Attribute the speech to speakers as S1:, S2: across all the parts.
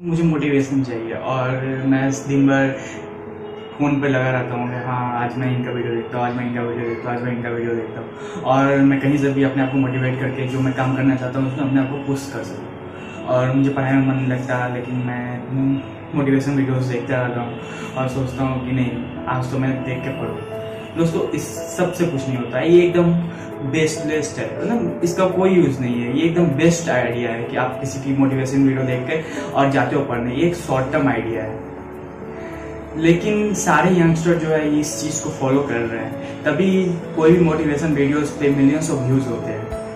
S1: मुझे मोटिवेशन चाहिए और मैं दिन भर फ़ोन पे लगा रहता हूँ कि हाँ आज मैं इनका वीडियो देखता हूँ, आज मैं इनका वीडियो देखता हूँ, आज मैं इनका वीडियो देखता हूँ। और मैं कहीं से भी अपने आप को मोटिवेट करके जो मैं काम करना चाहता हूँ, उसमें अपने आप को पुश कर सकूँ। और मुझे पढ़ाई में मन लगता लेकिन मैं मोटिवेशन वीडियोस देखता रहता हूँ और सोचता हूँ कि नहीं, आज तो मैं देख के पढ़ूँ। दोस्तों इस सबसे कुछ नहीं होता। है ये एकदम बेस्ट लिस्ट है। मतलब इसका कोई यूज़ नहीं है। ये एकदम बेस्ट आइडिया है कि आप किसी की मोटिवेशन वीडियो देख के और जाते हो पढ़ने। ये एक शॉर्ट टर्म आइडिया है। लेकिन सारे यंगस्टर जो है इस चीज़ को फॉलो कर रहे हैं। तभी कोई भी मोटिवेशन वीडियोस पे मिलियंस ऑफ़ व्यूज़ होते हैं।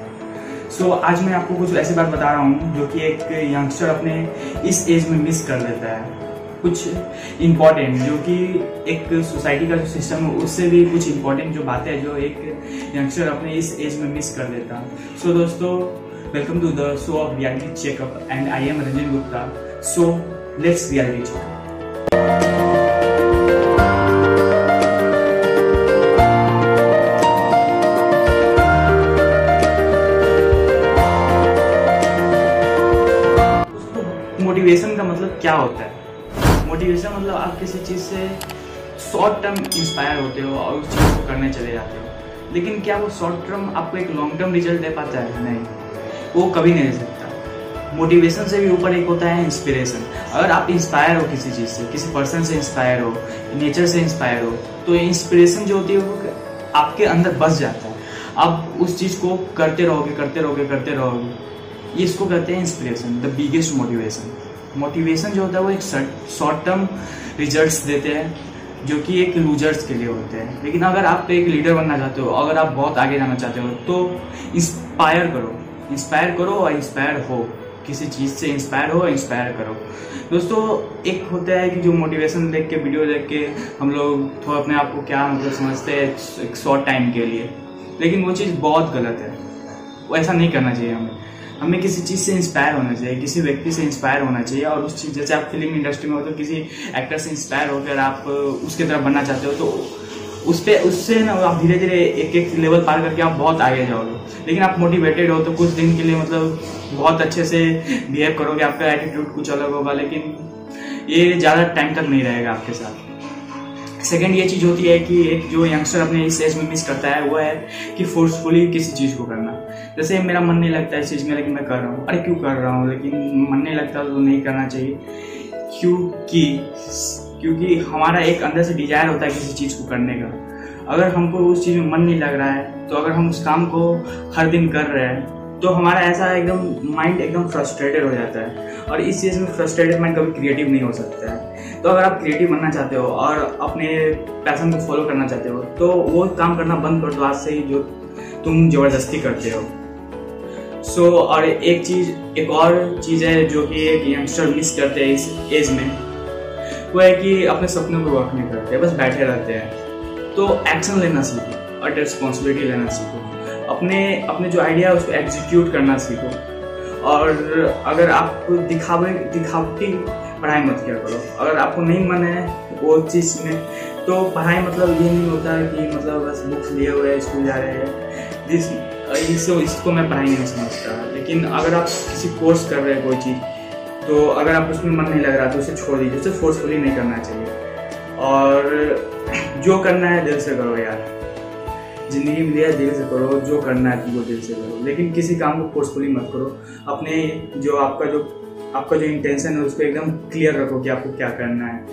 S1: सो so, आज मैं आपको कुछ ऐसी बात बता रहा हूँ जो कि एक यंगस्टर अपने इस एज में मिस कर लेता है। कुछ इम्पोर्टेंट जो कि एक सोसाइटी का जो सिस्टम है उससे भी कुछ इम्पोर्टेंट जो बातें हैं जो एक यंगस्टर अपने इस एज में मिस कर देता। सो so, दोस्तों welcome to the show of reality checkup and I am Ranjan Gupta so let's reality checkup motivation का मतलब क्या होता है? मोटिवेशन मतलब आप किसी चीज़ से शॉर्ट टर्म इंस्पायर होते हो और उस चीज़ को करने चले जाते हो। लेकिन क्या वो शॉर्ट टर्म आपको एक लॉन्ग टर्म रिज़ल्ट दे पाता है? नहीं। वो कभी नहीं दे सकता। मोटिवेशन से भी ऊपर एक होता है इंस्पिरेशन अगर आप इंस्पायर हो किसी चीज़ से, किसी पर्सन से इंस्पायर हो नेचर से इंस्पायर हो तो इंस्पिरेशन जो होती है वो आपके अंदर बस जाता है। आप उस चीज़ को करते रहोगे करते रहोगे करते रहोगे। इसको कहते हैं inspiration the biggest motivation motivation जो होता है वो एक शॉर्ट टर्म रिजल्ट्स देते हैं, जो कि एक लूजर्स के लिए होते हैं। लेकिन अगर आप एक लीडर बनना चाहते हो, अगर आप बहुत आगे जाना चाहते हो तो इंस्पायर करो। इंस्पायर करो और इंस्पायर हो। किसी चीज़ से इंस्पायर हो इंस्पायर करो। दोस्तों, एक होता है कि जो मोटिवेशन देख के वीडियो देख के हम लोग थोड़ा अपने आप को क्या मतलब समझते हैं, एक शॉर्ट टाइम के लिए। लेकिन वो चीज़ बहुत गलत है। वो ऐसा नहीं करना चाहिए हमें। हमें किसी चीज़ से इंस्पायर होना चाहिए, किसी व्यक्ति से इंस्पायर होना चाहिए और उस चीज़, जैसे आप फ़िल्म इंडस्ट्री में हो तो किसी एक्टर से इंस्पायर होकर आप उसकी तरफ़ बनना चाहते हो तो उस पर उससे ना आप धीरे धीरे एक एक लेवल पार करके आप बहुत आगे जाओगे। लेकिन आप मोटिवेटेड हो तो कुछ दिन के लिए मतलब बहुत अच्छे से बिहेव करोगे, आपका एटीट्यूड कुछ अलग होगा, लेकिन ये ज़्यादा टाइम तक नहीं रहेगा आपके साथ। सेकेंड ये चीज़ होती है कि एक जो यंगस्टर अपने इस एज में मिस करता है, वो है कि फोर्सफुली किसी चीज़ को करना। जैसे मेरा मन नहीं लगता है इस चीज़ में, लेकिन मैं कर रहा हूँ। अरे क्यों कर रहा हूँ? लेकिन मन नहीं लगता तो नहीं करना चाहिए। क्योंकि क्योंकि हमारा एक अंदर से डिज़ायर होता है किसी चीज़ को करने का। अगर हमको उस चीज़ में मन नहीं लग रहा है तो अगर हम उस काम को हर दिन कर रहे हैं तो हमारा ऐसा एकदम माइंड एकदम फ्रस्ट्रेटेड हो जाता है। और इस चीज़ में फ्रस्ट्रेटेड माइंड कभी क्रिएटिव नहीं हो सकता है। तो अगर आप क्रिएटिव बनना चाहते हो और अपने पैसन को फॉलो करना चाहते हो तो वो काम करना बंद कर दो आज से ही जो तुम ज़बरदस्ती करते हो। सो so, और एक चीज़ एक और चीज़ है जो कि एक यंगस्टर मिस करते हैं इस एज में। वो है कि अपने सपनों को वर्क नहीं करते बस बैठे रहते हैं। तो एक्शन लेना सीखो और रिस्पॉन्सिबिलिटी लेना सीखो। अपने अपने जो आइडिया है उसको एग्जीक्यूट करना सीखो। और अगर आपको दिखावे, दिखावटी पढ़ाई मत किया करो। अगर आपको नहीं मन है वो चीज़ में तो पढ़ाई मतलब ये नहीं होता कि मतलब बस बुक्स लिए हुए स्कूल जा रहे हैं। जिस इसको इसको मैं पढ़ाई नहीं समझता। लेकिन अगर आप किसी कोर्स कर रहे हैं कोई चीज़ तो अगर आप उसमें मन नहीं लग रहा तो उसे छोड़ दीजिए। उसे फोर्सफुली नहीं करना चाहिए। और जो करना है दिल से करो यार। ज़िंदगी में दिया दिल से करो, जो करना है वो दिल से करो। लेकिन किसी काम को फोर्सफुली मत करो। अपने जो आपका जो आपका जो इंटेंशन है उसको एकदम क्लियर रखो कि आपको क्या करना है।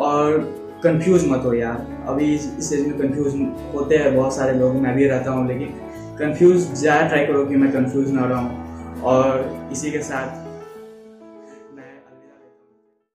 S1: और कंफ्यूज मत हो यार। अभी इस एज में कंफ्यूज होते हैं बहुत सारे लोग, मैं भी रहता हूँ, लेकिन कंफ्यूज ज़्यादा ट्राई करो कि मैं कंफ्यूज ना रहा। और इसी के साथ